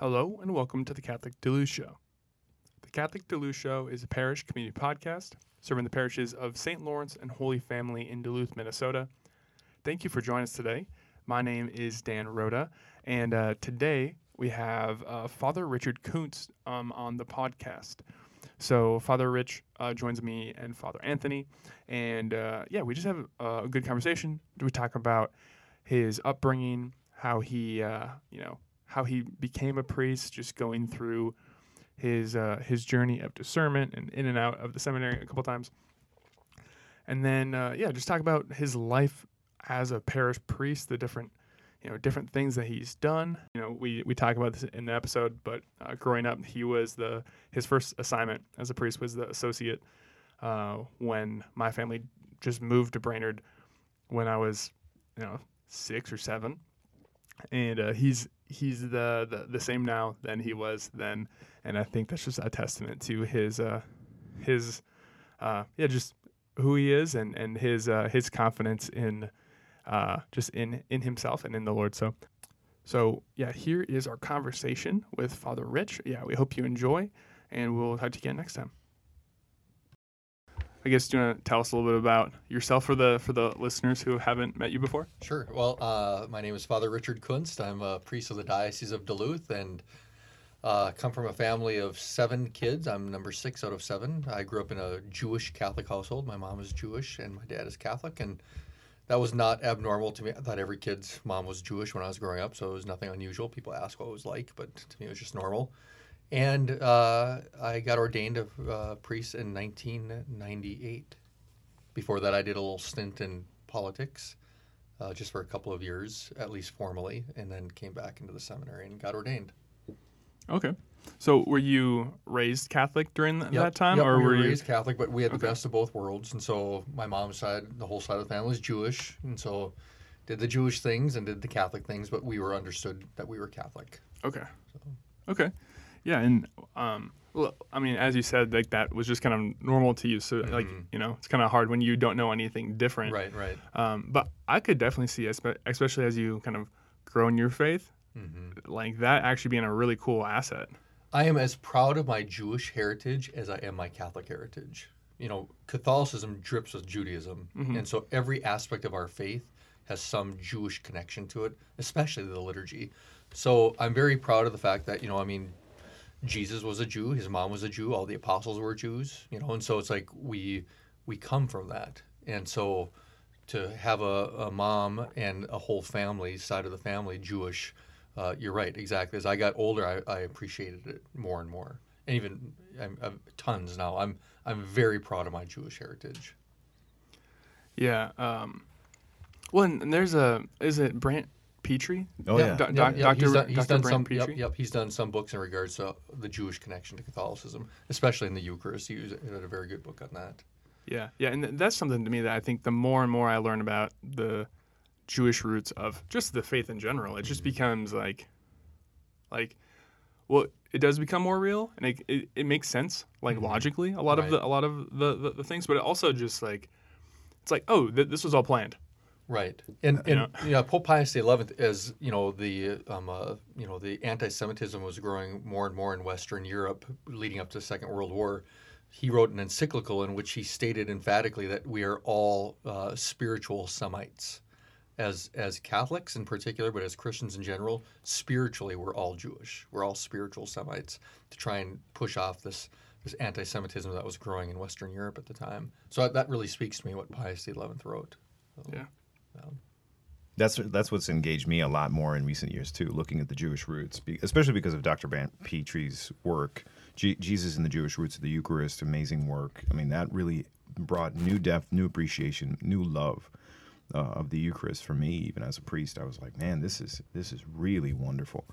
Hello and welcome to the Catholic Duluth Show. The Catholic Duluth Show is a parish community podcast serving the parishes of St. Lawrence and Holy Family in Duluth, Minnesota. Thank you for joining us today. My name is Dan Rhoda, and uh, today we have uh, Father Richard Kunst um, on the podcast. So Father Rich uh, joins me and Father Anthony, and uh, yeah, we just have a good conversation. We talk about his upbringing, how he, uh, you know, how he became a priest, just going through his uh, his journey of discernment and in and out of the seminary a couple times, and then uh, yeah, just talk about his life as a parish priest, the different you know different things that he's done. You know, we we talk about this in the episode, but uh, growing up, he was the his first assignment as a priest was the associate uh, when my family just moved to Brainerd when I was you know six or seven, and uh, he's he's the, the the same now than he was then, and I think that's just a testament to his uh, his uh, yeah just who he is and and his uh, his confidence in uh, just in in himself and in the Lord. So so yeah, here is our conversation with Father Rich. Yeah, we hope you enjoy, and we'll talk to you again next time. I guess do you want to tell us a little bit about yourself for the for the listeners who haven't met you before? Sure. Well, uh, my name is Father Richard Kunst. I'm a priest of the Diocese of Duluth and uh, come from a family of seven kids. I'm number six out of seven. I grew up in a Jewish Catholic household. My mom is Jewish and my dad is Catholic, and that was not abnormal to me. I thought every kid's mom was Jewish when I was growing up, so it was nothing unusual. People ask what it was like, but to me, it was just normal. And uh, I got ordained a uh, priest in 1998. Before that, I did a little stint in politics, uh, just for a couple of years, at least formally, and then came back into the seminary and got ordained. Okay. So were you raised Catholic during th- Yep, that time, yep, or we were were you? raised Catholic? But we had the Okay. best of both worlds, and so my mom's side, the whole side of the family is Jewish, and so did the Jewish things and did the Catholic things, but we were understood that we were Catholic. Okay. Okay. Yeah, and um, I mean, as you said, like that was just kind of normal to you. So, like, Mhm. you know, it's kind of hard when you don't know anything different. Right, right. Um, but I could definitely see, especially as you kind of grow in your faith, hmm like that actually being a really cool asset. I am as proud of my Jewish heritage as I am my Catholic heritage. You know, Catholicism drips with Judaism, Mhm. and so every aspect of our faith has some Jewish connection to it, especially the liturgy. So I'm very proud of the fact that you know, I mean, Jesus was a Jew, his mom was a Jew, all the apostles were Jews, you know, and so it's like we we come from that, and so to have a, a mom and a whole family side of the family Jewish. Uh, you're right, exactly. As I got older, I, I appreciated it more and more, and even I'm, I'm tons now. I'm I'm very proud of my Jewish heritage. Yeah. Um, well, and, there's a is it Brant Pitre? Oh yeah. Do- yep, doc- yep. Dr. He's done, Dr. done Brant some. Yep, Pitre? yep. He's done some books in regards to the Jewish connection to Catholicism, especially in the Eucharist. He was- he had a very good book on that. Yeah, yeah, and th- that's something to me that I think the more and more I learn about the Jewish roots of just the faith in general, it just becomes like, like, well, it does become more real, and it it, it makes sense like Mhm. logically a lot of the a lot of the, the, the things, but it also just like, it's like oh, th- this was all planned. Right, and You and yeah, Pope Pius XI, as you know, the um, uh, you know the anti-Semitism was growing more and more in Western Europe, leading up to the Second World War. He wrote an encyclical in which he stated emphatically that we are all uh, spiritual Semites, as as Catholics in particular, but as Christians in general. Spiritually, we're all Jewish. We're all spiritual Semites to try and push off this this anti-Semitism that was growing in Western Europe at the time. So that really speaks to me what Pius XI wrote. So, Yeah. Um, That's that's what's engaged me a lot more in recent years too, looking at the Jewish roots, especially because of Dr. Brant Pitre's work, Je- Jesus and the Jewish roots of the Eucharist, amazing work. I mean, that really brought new depth, new appreciation, new love uh, of the Eucharist for me. Even as a priest, I was like, man, this is this is really wonderful,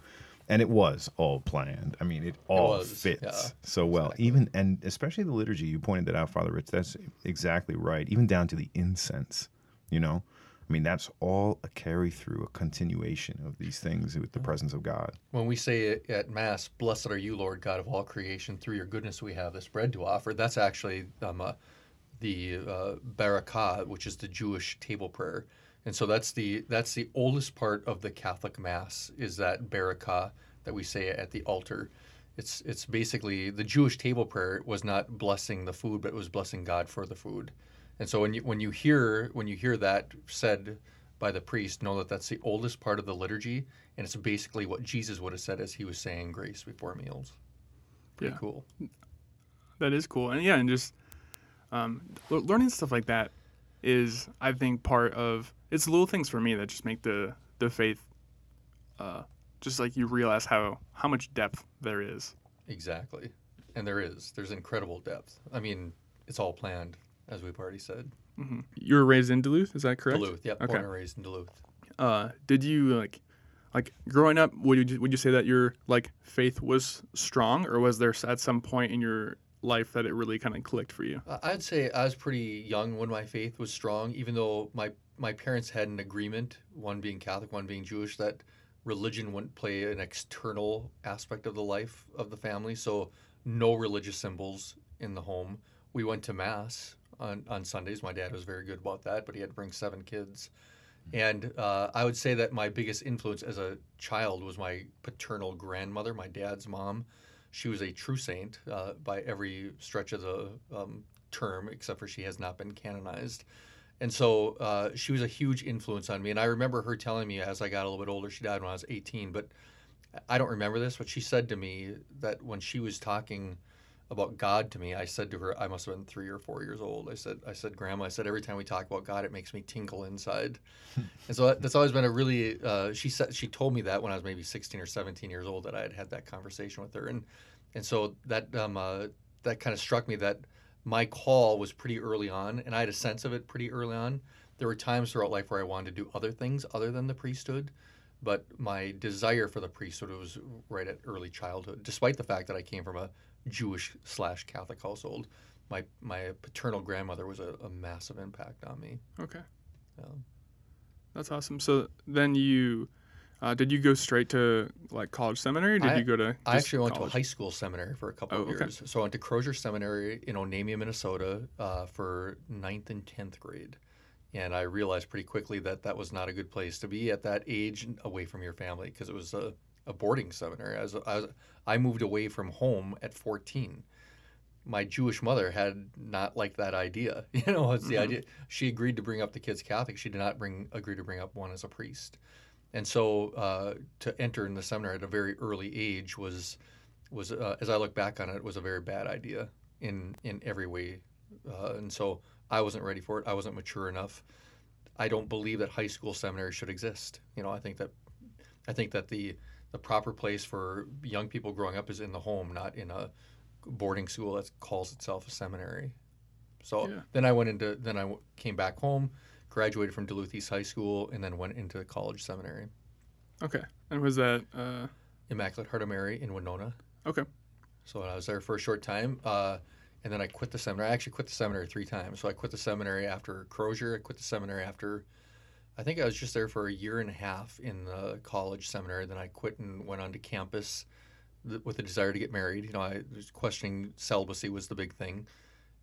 and it was all planned. I mean, it all was, fits yeah, so well. exactly. Even and especially the liturgy. You pointed that out, Father Rich. That's exactly right. Even down to the incense. You know, I mean, that's all a carry through, a continuation of these things with the presence of God. When we say at Mass, "Blessed are you, Lord God of all creation. Through your goodness we have this bread to offer." That's actually um, uh, the uh, Barakah, which is the Jewish table prayer, and so that's the that's the oldest part of the Catholic Mass is that Barakah that we say at the altar. It's it's basically the Jewish table prayer was not blessing the food, but it was blessing God for the food. And so when you when you hear when you hear that said by the priest, know that that's the oldest part of the liturgy, and it's basically what Jesus would have said as he was saying grace before meals. Pretty Yeah. cool. That is cool, and yeah, and just um, learning stuff like that is, I think, part of it's little things for me that just make the the faith, uh, just like you realize how how much depth there is. Exactly. And there is. There's incredible depth. I mean, it's all planned, as we've already said. hmm You were raised in Duluth, is that correct? Duluth, yep, Okay. born and raised in Duluth. Uh, did you like, like growing up? Would you would you say that your like faith was strong, or was there at some point in your life that it really kind of clicked for you? I'd say I was pretty young when my faith was strong, even though my, my parents had an agreement, one being Catholic, one being Jewish, that religion wouldn't play an external aspect of the life of the family. So, no religious symbols in the home. We went to Mass on, on Sundays. My dad was very good about that, but he had to bring seven kids. And uh, I would say that my biggest influence as a child was my paternal grandmother, my dad's mom. She was a true saint uh, by every stretch of the um, term, except for she has not been canonized. And so uh, she was a huge influence on me. And I remember her telling me as I got a little bit older, she died when I was 18, but I don't remember this, but she said to me that when she was talking about God to me, I said to her, I must have been three or four years old. I said, I said, Grandma, I said, every time we talk about God, it makes me tinkle inside. and so that's always been a really. Uh, she said she told me that when I was maybe 16 or 17 years old that I had had that conversation with her, and and so that um, uh, that kind of struck me that my call was pretty early on, and I had a sense of it pretty early on. There were times throughout life where I wanted to do other things other than the priesthood, but my desire for the priesthood was right at early childhood, despite the fact that I came from a Jewish slash Catholic household. My my paternal grandmother was a, a massive impact on me. Okay. That's awesome. So then you, uh, did you go straight to like college seminary? Did I- you go to? I actually went college? to a high school seminary for a couple Oh, of okay. years. So I went to Crosier Seminary in Onamia, Minnesota, uh, for ninth and tenth grade, and I realized pretty quickly that that was not a good place to be at that age away from your family because it was a, a boarding seminary. I was, I moved away from home at fourteen. My Jewish mother had not liked that idea. You know, it's the Mhm. idea. She agreed to bring up the kids Catholic. She did not bring agree to bring up one as a priest. And so uh, to enter in the seminary at a very early age was was uh, as I look back on it was a very bad idea in in every way. Uh, and so I wasn't ready for it. I wasn't mature enough. I don't believe that high school seminary should exist. You know, I think that I think that the the proper place for young people growing up is in the home, not in a boarding school that calls itself a seminary. So Yeah. then I went into then I came back home, graduated from Duluth East High School, and then went into college seminary, Okay. And was that? Uh, Immaculate Heart of Mary in Winona. okay. So I was there for a short time, uh, and then I quit the seminary. I actually quit the seminary three times. So I quit the seminary after Crosier. I quit the seminary after, I think I was just there for a year and a half in the college seminary. Then I quit and went onto campus th- with a desire to get married. You know, I was questioning celibacy was the big thing,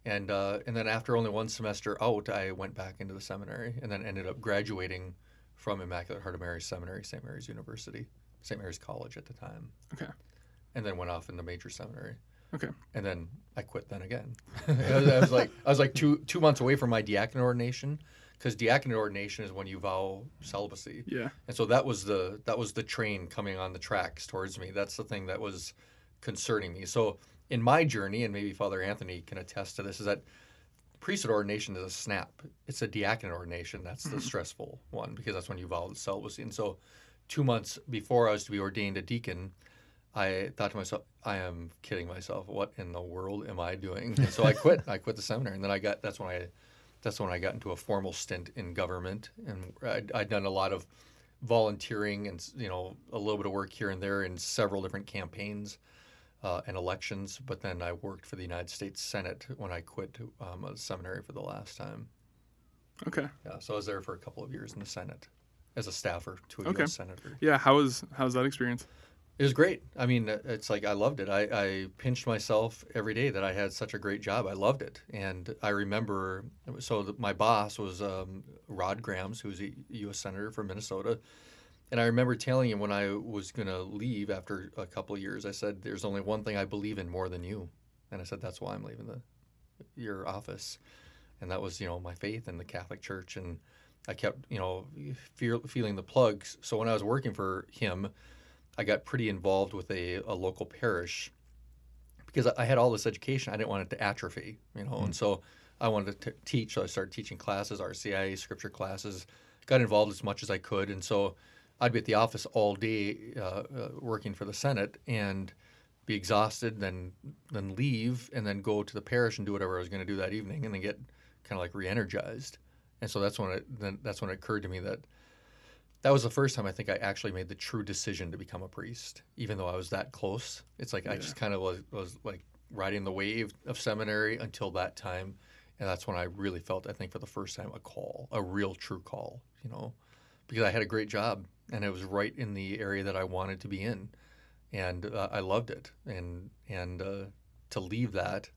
and uh, and then after only one semester out, I went back into the seminary, and then ended up graduating from Immaculate Heart of Mary Seminary, St. Mary's University, St. Mary's College at the time. Okay. And then went off in the major seminary Okay. and then I quit then again. I, was, I was like I was like two two months away from my diaconate ordination because diaconate ordination is when you vow celibacy, Yeah. and so that was the that was the train coming on the tracks towards me. That's the thing that was concerning me. So in my journey, and maybe Father Anthony can attest to this, is that priesthood ordination is a snap. It's a diaconate ordination that's the mm-hmm. stressful one because that's when you vow celibacy. And so two months before I was to be ordained a deacon, I thought to myself, I am kidding myself. What in the world am I doing? And so I quit. I quit the seminary, and then I got. That's when I. That's when I got into a formal stint in government, and I'd, I'd done a lot of volunteering and you know a little bit of work here and there in several different campaigns uh, and elections. But then I worked for the United States Senate when I quit um, a seminary for the last time. Okay. Yeah, so I was there for a couple of years in the Senate as a staffer to a Okay. U.S. senator. Yeah. How was how was that experience? It was great. I mean, it's like I loved it. I, I pinched myself every day that I had such a great job. I loved it. And I remember, so the, my boss was um, Rod Grams, who was a U.S. Senator from Minnesota. And I remember telling him when I was going to leave after a couple of years, I said, "There's only one thing I believe in more than you," and I said, "That's why I'm leaving the your office," and that was you know my faith in the Catholic Church, and I kept you know fear, feeling the plugs. So when I was working for him, I got pretty involved with a, a local parish because I had all this education. I didn't want it to atrophy, you know, and so I wanted to t- teach. So I started teaching classes, RCIA, scripture classes. Got involved as much as I could, and so I'd be at the office all day uh, uh, working for the Senate and be exhausted, then then leave, and then go to the parish and do whatever I was going to do that evening, and then get kind of like re-energized. And so that's when it then that's when it occurred to me that that was the first time I think I actually made the true decision to become a priest, even though I was that close. It's like I just kind of was, was like riding the wave of seminary until that time, and that's when I really felt I think for the first time a call, a real true call, you know, because I had a great job and it was right in the area that I wanted to be in, and uh, I loved it, and and uh, to leave that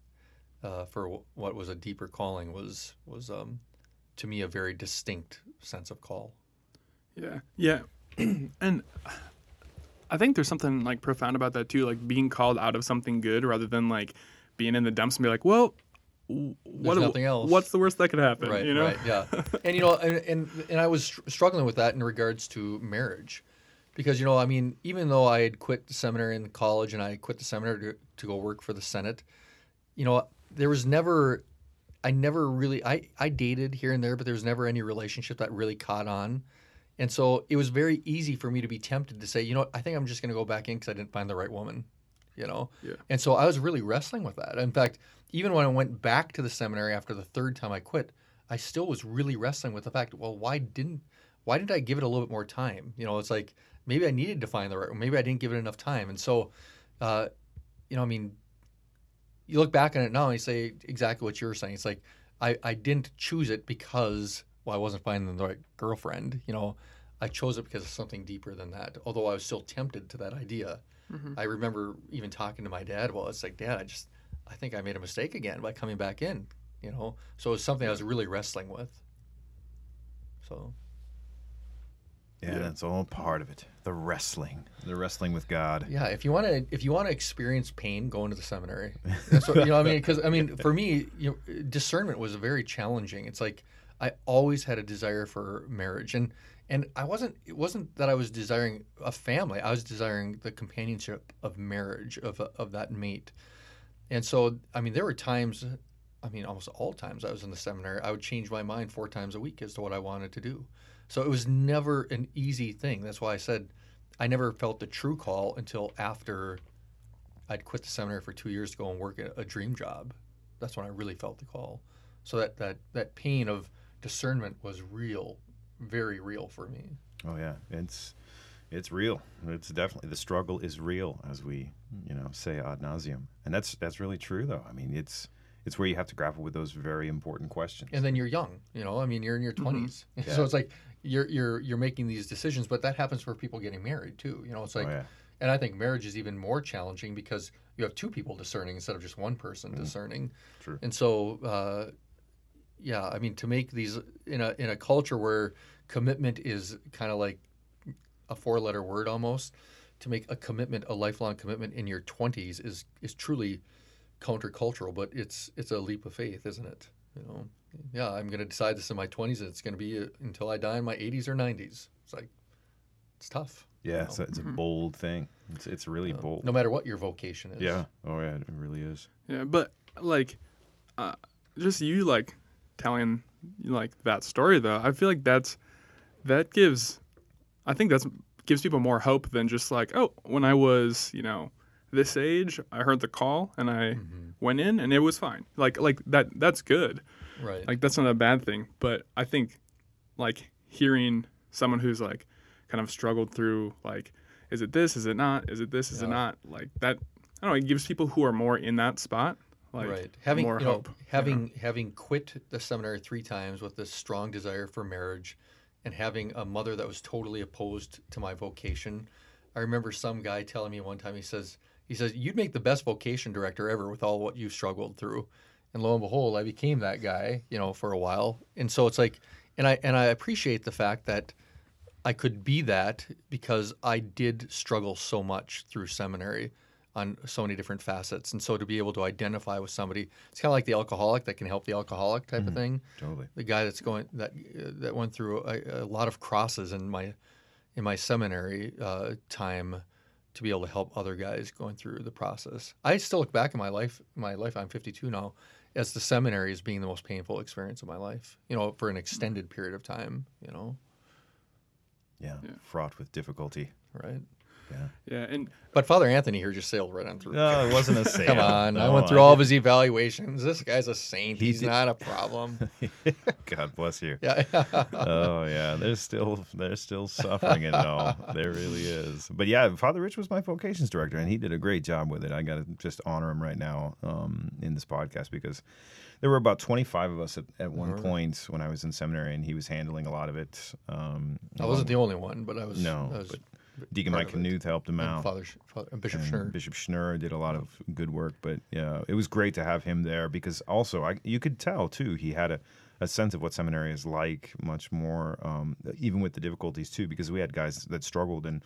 uh, for w- what was a deeper calling was was um, to me a very distinct sense of call. Yeah. Yeah. and I think there's something like profound about that too, like being called out of something good rather than like being in the dumps and be like, well, what, nothing else. What's the worst that could happen? Right, you know? right, yeah. and you know, and, and and I was str- struggling with that in regards to marriage, because you know, I mean, even though I had quit the seminary in college and I quit the seminary to, to go work for the Senate, you know, there was never, I never really, I I dated here and there, but there was never any relationship that really caught on. And so it was very easy for me to be tempted to say, you know, what, I think I'm just going to go back in because I didn't find the right woman, you know. Yeah. And so I was really wrestling with that. In fact, even when I went back to the seminary after the third time I quit, I still was really wrestling with the fact, well, why didn't why didn't I give it a little bit more time? You know, it's like maybe I needed to find the right, maybe I didn't give it enough time. And so, uh, you know, I mean, you look back on it now and you say exactly what you were saying. It's like I, I didn't choose it because well, I wasn't finding the right girlfriend. You know, I chose it because of something deeper than that. Although I was still tempted to that idea. Mm-hmm. I remember even talking to my dad. Well, it's like, Dad, I just I think I made a mistake again by coming back in. You know, so it was something I was really wrestling with. So Yeah, Yeah. that's all part of it. The wrestling, the wrestling with God. yeah, if you want to if you want to experience pain, go into the seminary. That's what, you know. what I mean, because I mean, for me, you know, discernment was very challenging. It's like I always had a desire for marriage, and and I wasn't. It wasn't that I was desiring a family. I was desiring the companionship of marriage of of that mate. And so, I mean, there were times. I mean, almost all times I was in the seminary, I would change my mind four times a week as to what I wanted to do. So it was never an easy thing. That's why I said I never felt the true call until after I'd quit the seminary for two years to go and work a, a dream job. That's when I really felt the call. So that, that, that pain of discernment was real, very real for me. Oh yeah, it's it's real. It's definitely the struggle is real, as we you know say ad nauseum, and that's that's really true though. I mean, it's it's where you have to grapple with those very important questions. And then you're young, you know. I mean, you're in your 20s, so it's like you're you're you're making these decisions. But that happens for people getting married too. You know, it's like, oh yeah, and I think marriage is even more challenging because you have two people discerning instead of just one person discerning. true. And so, uh, yeah, I mean, to make these in a in a culture where commitment is kind of like a four letter word almost, to make a commitment, a lifelong commitment in your twenties is is truly countercultural, but it's it's a leap of faith, isn't it? You know, yeah, I'm going to decide this in my twenties, and it's going to be uh, until I die in my eighties or nineties. It's like it's tough. you yeah. know? It's, a, it's a bold thing. It's it's really Uh, bold. no matter what your vocation is. Yeah. Oh yeah, it really is. Yeah, but like, uh, just you like telling like that story though. I feel like that's that gives, I think that's gives people more hope than just like, oh, when I was you know this age, I heard the call and I Mhm. went in and it was fine. Like like that that's good. Right. Like that's not a bad thing. But I think like hearing someone who's like kind of struggled through like, is it this? Is it not? Is it this? Is it not? Like that. I don't know. It gives people who are more in that spot like right. Having more you know, hope. you know? having having quit the seminary three times with this strong desire for marriage, and having a mother that was totally opposed to my vocation. I remember some guy telling me one time. He says he says you'd make the best vocation director ever with all what you struggled through, and lo and behold, I became that guy. You know, for a while, and so it's like, and I and I appreciate the fact that I could be that because I did struggle so much through seminary on so many different facets. And so to be able to identify with somebody, it's kind of like the alcoholic that can help the alcoholic type of thing. Totally. The guy that's going that uh, that went through a, a lot of crosses in my in my seminary uh, time to be able to help other guys going through the process. I still look back in my life, my life. I'm 52 now, as the seminary as being the most painful experience of my life. You know, for an extended period of time. You know, Yeah. Yeah. Fraught with difficulty. right? Yeah. Yeah, and But Father Anthony here just sailed right on through. No, it wasn't a sale. Come on, I went through all of his evaluations. This guy's a saint. He He's did- not a problem. God bless you. yeah. oh yeah, there's still there's still suffering in all. There really is. But yeah, Father Rich was my vocations director, and he did a great job with it. I got to just honor him right now um, in this podcast because there were about 25 of us at, at one Alright. point when I was in seminary, and he was handling a lot of it. Um, I wasn't the only one, but I was. No, I was but Deacon Mike. Knuth helped him out. Father, Father Bishop and Schnurr. Bishop Schnurr did a lot of good work, but yeah, it was great to have him there because also I, you could tell too he had a, a sense of what seminary is like, much more um, even with the difficulties too, because we had guys that struggled and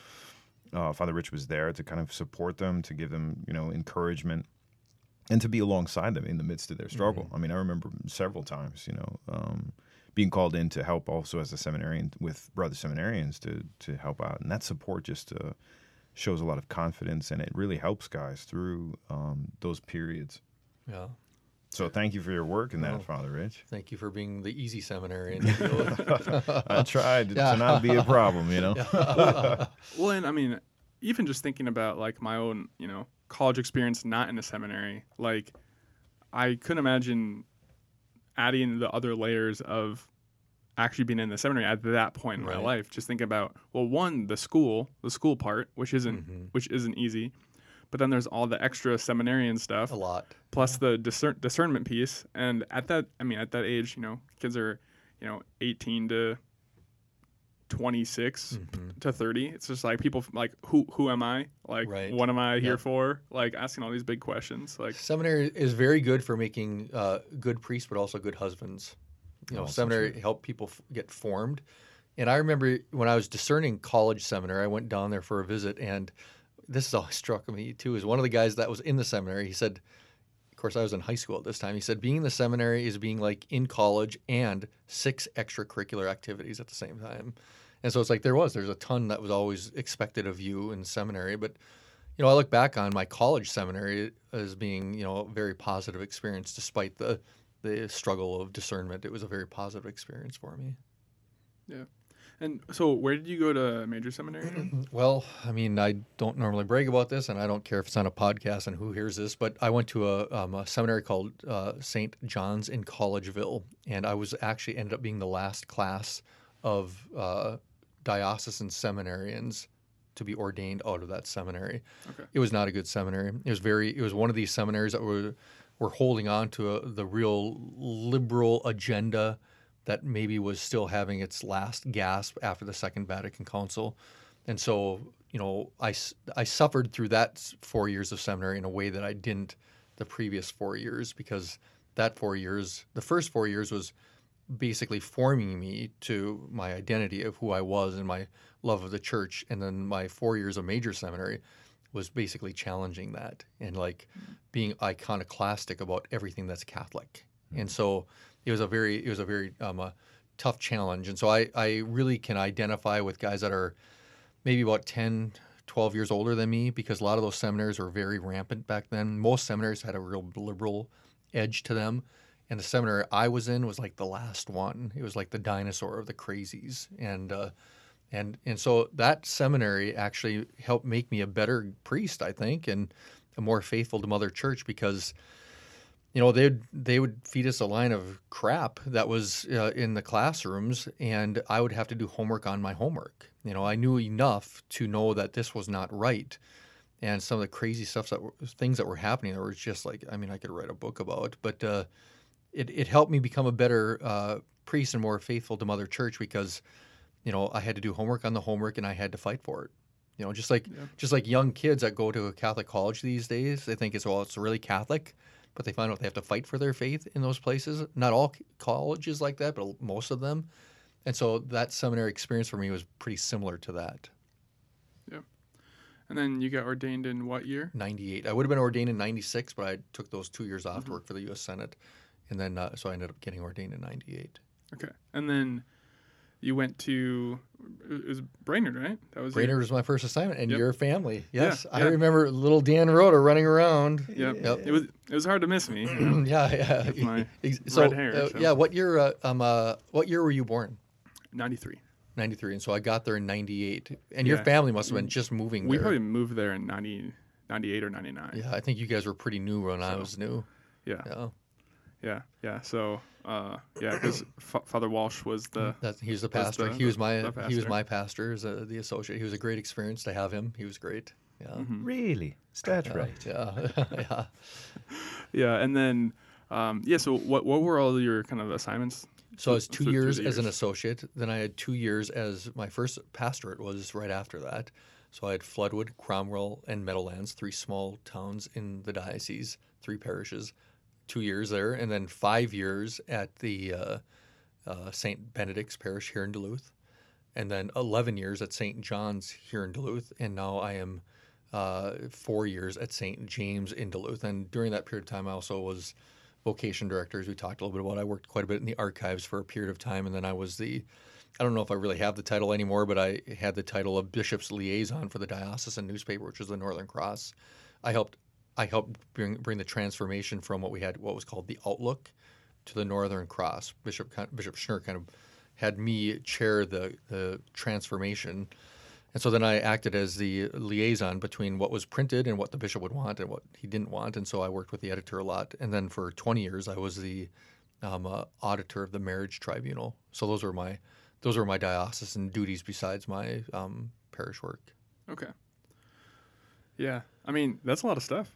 uh, Father Rich was there to kind of support them, to give them you know encouragement, and to be alongside them in the midst of their struggle. I mean, I remember several times, you know. Um, being called in to help also as a seminarian with brother seminarians to to help out, and that support just uh, shows a lot of confidence, and it really helps guys through um, those periods. Yeah. So thank you for your work in that, Oh. Father Rich. Thank you for being the easy seminarian. to deal with. I tried Yeah. to not be a problem, you know. well, and I mean, even just thinking about like my own, you know, college experience not in a seminary, like I couldn't imagine adding the other layers of actually being in the seminary at that point in my life. Just think about well, one, the school, the school part, which isn't Mhm. which isn't easy, but then there's all the extra seminarian stuff a lot. plus the discern- discernment piece. And at that, I mean, at that age, you know, kids are, you know, 18 to 26 Mhm. to 30. It's just like people like, who who am I? Like, Right. what am I here Yep. for? Like asking all these big questions. Like, Seminary is very good for making uh, good priests, but also good husbands. You know, Also seminary help people f- get formed. And I remember when I was discerning college seminary, I went down there for a visit, and this is always struck me too. Is one of the guys that was in the seminary. He said, course, I was in high school at this time. He said, being in the seminary is being like in college and six extracurricular activities at the same time. And so it's like there was, there's a ton that was always expected of you in seminary. But, you know, I look back on my college seminary as being, you know, a very positive experience despite the, the struggle of discernment. It was a very positive experience for me. And so where did you go to major seminary? Well, I mean, I don't normally brag about this, and I don't care if it's on a podcast and who hears this, but I went to a, um, a seminary called uh, St. John's in Collegeville, and I was actually ended up being the last class of uh, diocesan seminarians to be ordained out of that seminary. Okay. It was not a good seminary. It was very. It was one of these seminaries that were were holding on to a, the real liberal agenda that maybe was still having its last gasp after the Second Vatican Council. And so, you know, I, I suffered through that four years of seminary in a way that I didn't the previous four years because that four years, the first four years was basically forming me to my identity of who I was and my love of the church. And then my four years of major seminary was basically challenging that and like mm. being iconoclastic about everything that's Catholic. And mm. so it was a very it was a very um, a tough challenge. And so I, I really can identify with guys that are maybe about 10, 12 years older than me because a lot of those seminaries were very rampant back then. Most seminaries had a real liberal edge to them. And the seminary I was in was like the last one. It was like the dinosaur of the crazies. And uh, and and so that seminary actually helped make me a better priest, I think, and a more faithful to Mother Church because you know they'd they would feed us a line of crap that was uh, in the classrooms and i would have to do homework on my homework. You know i knew enough to know that this was not right. And some of the crazy stuff that were, things that were happening that were just like i mean i could write a book about but uh, it, it helped me become a better uh, priest and more faithful to mother church because you know i had to do homework on the homework and i had to fight for it. You know just like Yeah. just like young kids that go to a catholic college these days they think it's well it's really catholic but they find out they have to fight for their faith in those places. Not all colleges like that, but most of them. and so that seminary experience for me was pretty similar to that. Yeah. And then you got ordained in what year? 98. I would have been ordained in 96, but I took those two years off Mm-hmm. to work for the U.S. Senate. And then, uh, so I ended up getting ordained in 98. Okay. And then you went to it was Brainerd, right? That was your- Brainerd was my first assignment, and Yep. your family. Yes, I yeah. remember little Dan Rhoda running around. Yep. Yep. It was it was hard to miss me. you know? yeah, yeah. So, red hair, uh, so. yeah. What year? Uh, um, uh, what year were you born? 93. 93. And so I got there in 98. And your family must have been just moving We there. probably moved there in 90, 98 or 99. yeah, I think you guys were pretty new when I was new. Yeah. Yeah. Yeah. Yeah. So, uh, yeah, because F- Father Walsh was the. That, he was the Was pastor. the- he was my the he was pastor. my pastor as a, the associate. He was a great experience to have him. He was great. Yeah. Mm-hmm. Really? Is that Yeah, right? Yeah. yeah. Yeah. And then, um, yeah. So, what what were all your kind of assignments? So I was two through- through years as an associate. Then I had two years as my first pastorate was right after that. So I had Floodwood, Cromwell, and Meadowlands, three small towns in the diocese, three parishes. Two years there, and then five years at the uh, uh, St. Benedict's Parish here in Duluth, and then 11 years at St. John's here in Duluth, and now I am uh, four years at St. James in Duluth. And during that period of time, I also was vocation director, as we talked a little bit about. I worked quite a bit in the archives for a period of time, and then I was the I don't know if I really have the title anymore, but I had the title of bishop's liaison for the diocesan newspaper, which was the Northern Cross. I helped I helped bring bring the transformation from what we had, what was called the Outlook, to the Northern Cross. Bishop Bishop Schnurr kind of had me chair the the transformation, and so then I acted as the liaison between what was printed and what the bishop would want and what he didn't want. And so I worked with the editor a lot. And then for 20 years, I was the um, uh, auditor of the marriage tribunal. So those were my those were my diocesan duties besides my um, parish work. Okay. Yeah. I mean, that's a lot of stuff.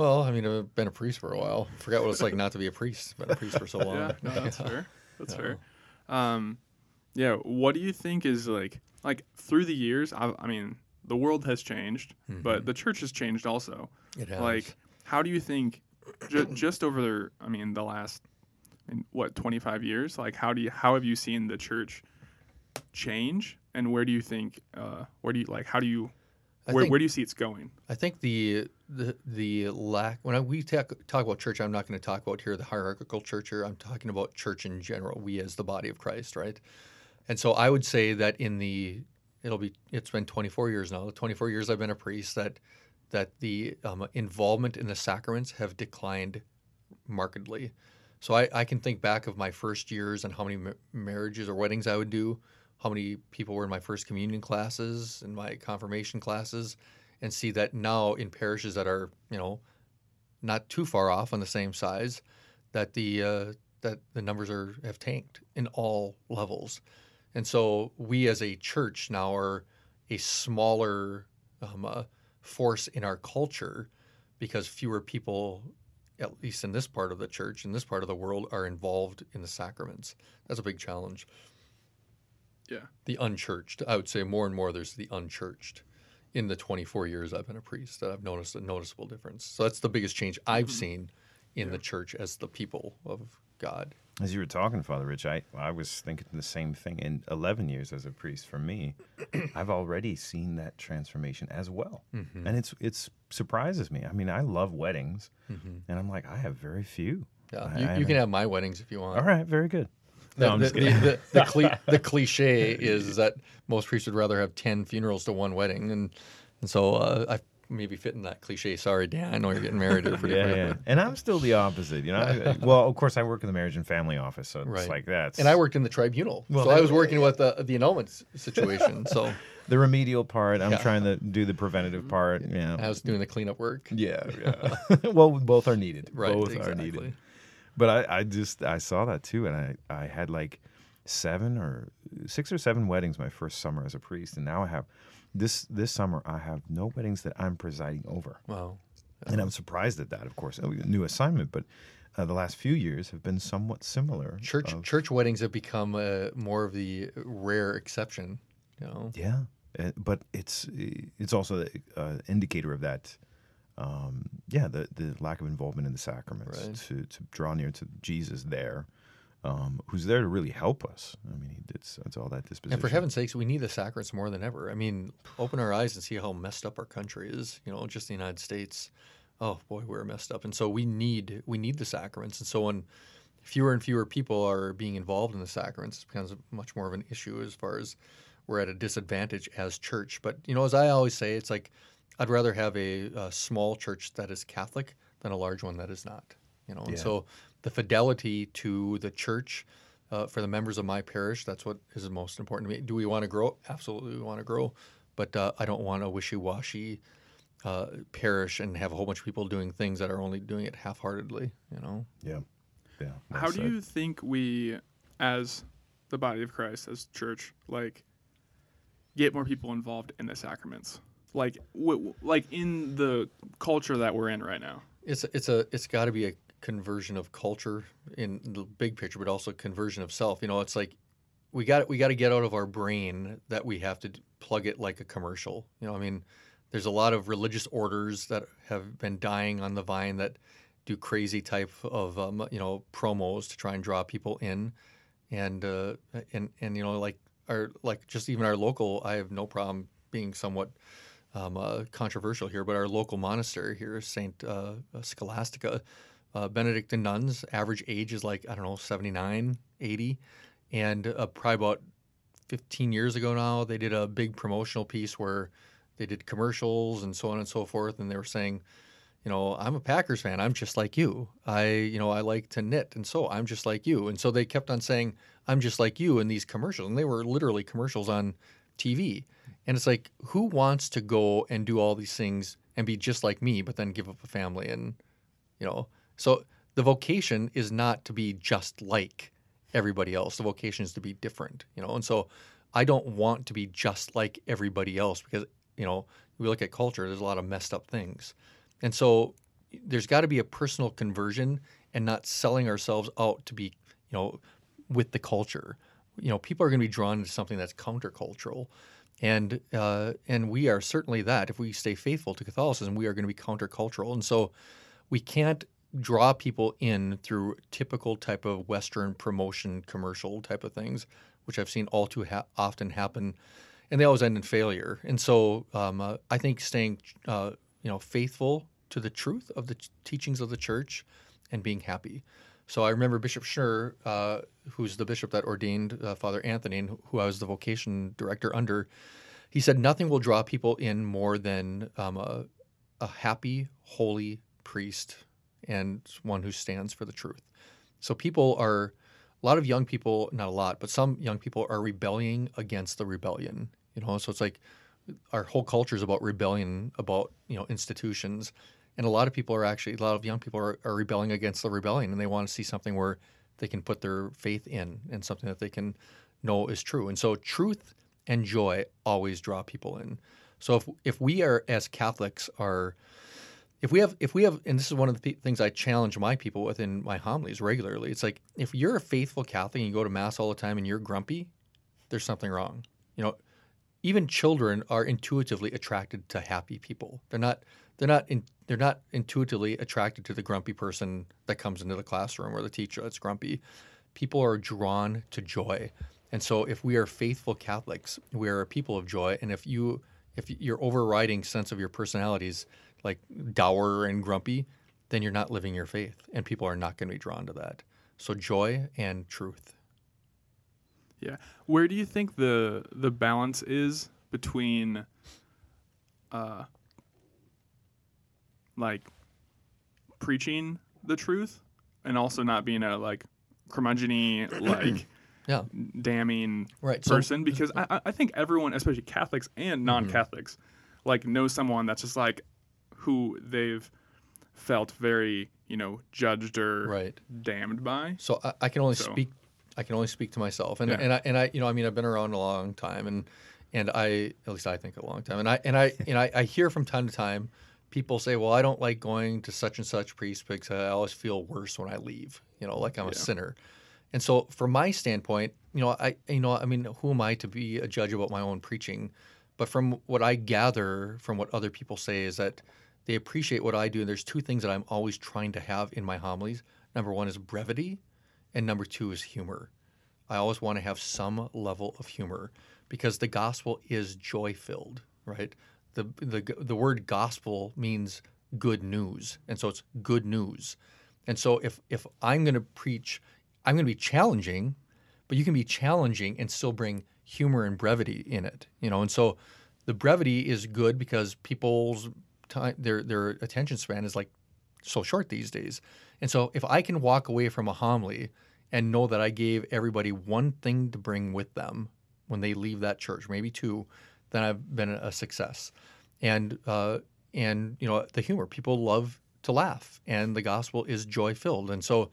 Well, I mean, I've been a priest for a while. Forgot what it's like not to be a priest. Been a priest for so long. Yeah. No, that's fair. That's Yeah. fair. Um, yeah. What do you think is like like through the years? I, I mean, the world has changed, but the church has changed also. It has. Like, how do you think ju- just over the, I mean, the last, I mean, what, 25 years? Like, how do you, how have you seen the church change? And where do you think, uh, where do you, like, how do you, where, think- where do you see it's going? I think the the the lack when I, we talk, talk about church, I'm not going to talk about here the hierarchical church here. I'm talking about church in general. We as the body of Christ, right? And so I would say that in the it'll be it's been 24 years now. The 24 years I've been a priest that that the um, involvement in the sacraments have declined markedly. So I, I can think back of my first years and how many ma- marriages or weddings I would do, how many people were in my first communion classes and my confirmation classes, and see that now in parishes that are you know not too far off on the same size, that the uh, that the numbers are have tanked in all levels, and so we as a church now are a smaller um, uh, force in our culture because fewer people, at least in this part of the church, in this part of the world, are involved in the sacraments. That's a big challenge. Yeah. The unchurched, I would say more and more there's the unchurched. In the 24 years I've been a priest, that I've noticed a noticeable difference. So that's the biggest change I've seen in the church as the people of God. As you were talking, Father Rich, I, I was thinking the same thing. In 11 years as a priest, for me, I've already seen that transformation as well, Mm-hmm. and it's it's surprises me. I mean, I love weddings, and I'm like, I have very few. Yeah, I- you, I you can have my weddings if you want. All right, very good. The, No, I'm the, the, the, the, cli- the cliche is that most priests would rather have 10 funerals to one wedding. And, and so uh, I maybe fit in that cliche. Sorry, Dan, I know you're getting married here pretty Yeah, quick. yeah. And I'm still the opposite, you know. I- well, of course, I work in the marriage and family office, so it's Right. like that. And I worked in the tribunal. Well, so I was working with the, the annulment situation. So the remedial part. I'm Yeah. trying to do the preventative part. Yeah. I was doing the cleanup work. Yeah, yeah. well, both are needed. Right, both exactly. are needed. But I, I just I saw that too, and I I had like seven or six or seven weddings my first summer as a priest, and now I have this this summer I have no weddings that I'm presiding over, Wow. and I'm surprised at that. Of course, a new assignment, but uh, the last few years have been somewhat similar. Church of- church weddings have become uh, more of the rare exception. You know, Yeah, uh, but it's it's also an uh, indicator of that. Um, yeah, the the lack of involvement in the sacraments Right. to to draw near to Jesus there, um, who's there to really help us. I mean, he did that's all that disposition. And for heaven's sakes, we need the sacraments more than ever. I mean, open our eyes and see how messed up our country is. You know, just the United States. Oh boy, we're messed up, and so we need we need the sacraments. And so when fewer and fewer people are being involved in the sacraments, it becomes much more of an issue as far as we're at a disadvantage as church. But you know, as I always say, it's like I'd rather have a, a small church that is Catholic than a large one that is not. You know, and Yeah. so the fidelity to the church uh, for the members of my parish, that's what is most important to me. Do we want to grow? Absolutely, we want to grow, but uh, I don't want a wishy-washy uh, parish and have a whole bunch of people doing things that are only doing it half-heartedly. You know, yeah, yeah. well How do you think we, as the body of Christ, as church, like get more people involved in the sacraments? Like, w- like in the culture that we're in right now. it's it's a it's got to be a conversion of culture in the big picture, but also conversion of self. You know, it's like we got we got to get out of our brain that we have to plug it like a commercial. You know, I mean, there's a lot of religious orders that have been dying on the vine that do crazy type of um, you know promos to try and draw people in, and uh, and and you know like our like just even our local. I have no problem being somewhat um, uh, controversial here, but our local monastery here, Saint uh, Scholastica, uh, Benedictine nuns, average age is like I don't know 79, 80, and uh, probably about 15 years ago now, they did a big promotional piece where they did commercials and so on and so forth, and they were saying, you know, I'm a Packers fan. I'm just like you. I, you know, I like to knit, and so I'm just like you. And so they kept on saying, I'm just like you in these commercials, and they were literally commercials on TV. And it's like, who wants to go and do all these things and be just like me, but then give up a family and, you know, so the vocation is not to be just like everybody else. The vocation is to be different, you know. And so I don't want to be just like everybody else because, you know, we look at culture, there's a lot of messed up things. And so there's got to be a personal conversion and not selling ourselves out to be, you know, with the culture. You know, people are going to be drawn into something that's countercultural. And uh, and we are certainly that. If we stay faithful to Catholicism, we are going to be countercultural. And so we can't draw people in through typical type of Western promotion commercial type of things, which I've seen all too ha- often happen, and they always end in failure. And so um, uh, I think staying, uh, you know, faithful to the truth of the t- teachings of the church and being happy. So I remember Bishop Schnurr, uh, who's the bishop that ordained uh, Father Anthony, and who I was the vocation director under. He said nothing will draw people in more than um, a, a happy, holy priest and one who stands for the truth. So people are, a lot of young people, not a lot, but some young people are rebelling against the rebellion. You know, so it's like our whole culture is about rebellion about you know institutions, and a lot of people are actually, a lot of young people are, are rebelling against the rebellion, and they want to see something where they can put their faith in and something that they can know is true. And so truth and joy always draw people in. So if if we are as Catholics are if we have if we have and this is one of the things I challenge my people with in my homilies regularly. It's like if you're a faithful Catholic and you go to mass all the time and you're grumpy, there's something wrong. You know, even children are intuitively attracted to happy people. They're not they're not in, they're not intuitively attracted to the grumpy person that comes into the classroom or the teacher that's grumpy. People are drawn to joy. And so if we are faithful Catholics, we are a people of joy and if you if your overriding sense of your personality is like dour and grumpy, then you're not living your faith and people are not going to be drawn to that. So joy and truth. Yeah. Where do you think the the balance is between uh like preaching the truth and also not being a like curmudgeon like Yeah. damning Right. So- person because I, I- think everyone, especially Catholics and mm-hmm. non-Catholics, like knows someone that's just like who they've felt very you know judged or Right. damned by. So I, I can only So- speak. I can only speak to myself, and Yeah. and I and I you know I mean I've been around a long time, and and I at least I think a long time, and I and I and I, I hear from time to time people say, well, I don't like going to such and such priest because I always feel worse when I leave, you know, like I'm a sinner. And so from my standpoint, you know, I you know I mean who am I to be a judge about my own preaching? But from what I gather from what other people say is that they appreciate what I do. And there's two things that I'm always trying to have in my homilies. Number one is brevity, and number two is humor. I always want to have some level of humor because the gospel is joy filled, right? The, the, the word gospel means good news. And so it's good news. And so if, if I'm going to preach, I'm going to be challenging, but you can be challenging and still bring humor and brevity in it, you know? And so the brevity is good because people's time, their, their attention span is like so short these days. And so if I can walk away from a homily and know that I gave everybody one thing to bring with them when they leave that church, maybe two, then I've been a success. And uh, and you know the humor, people love to laugh, and the gospel is joy filled. And so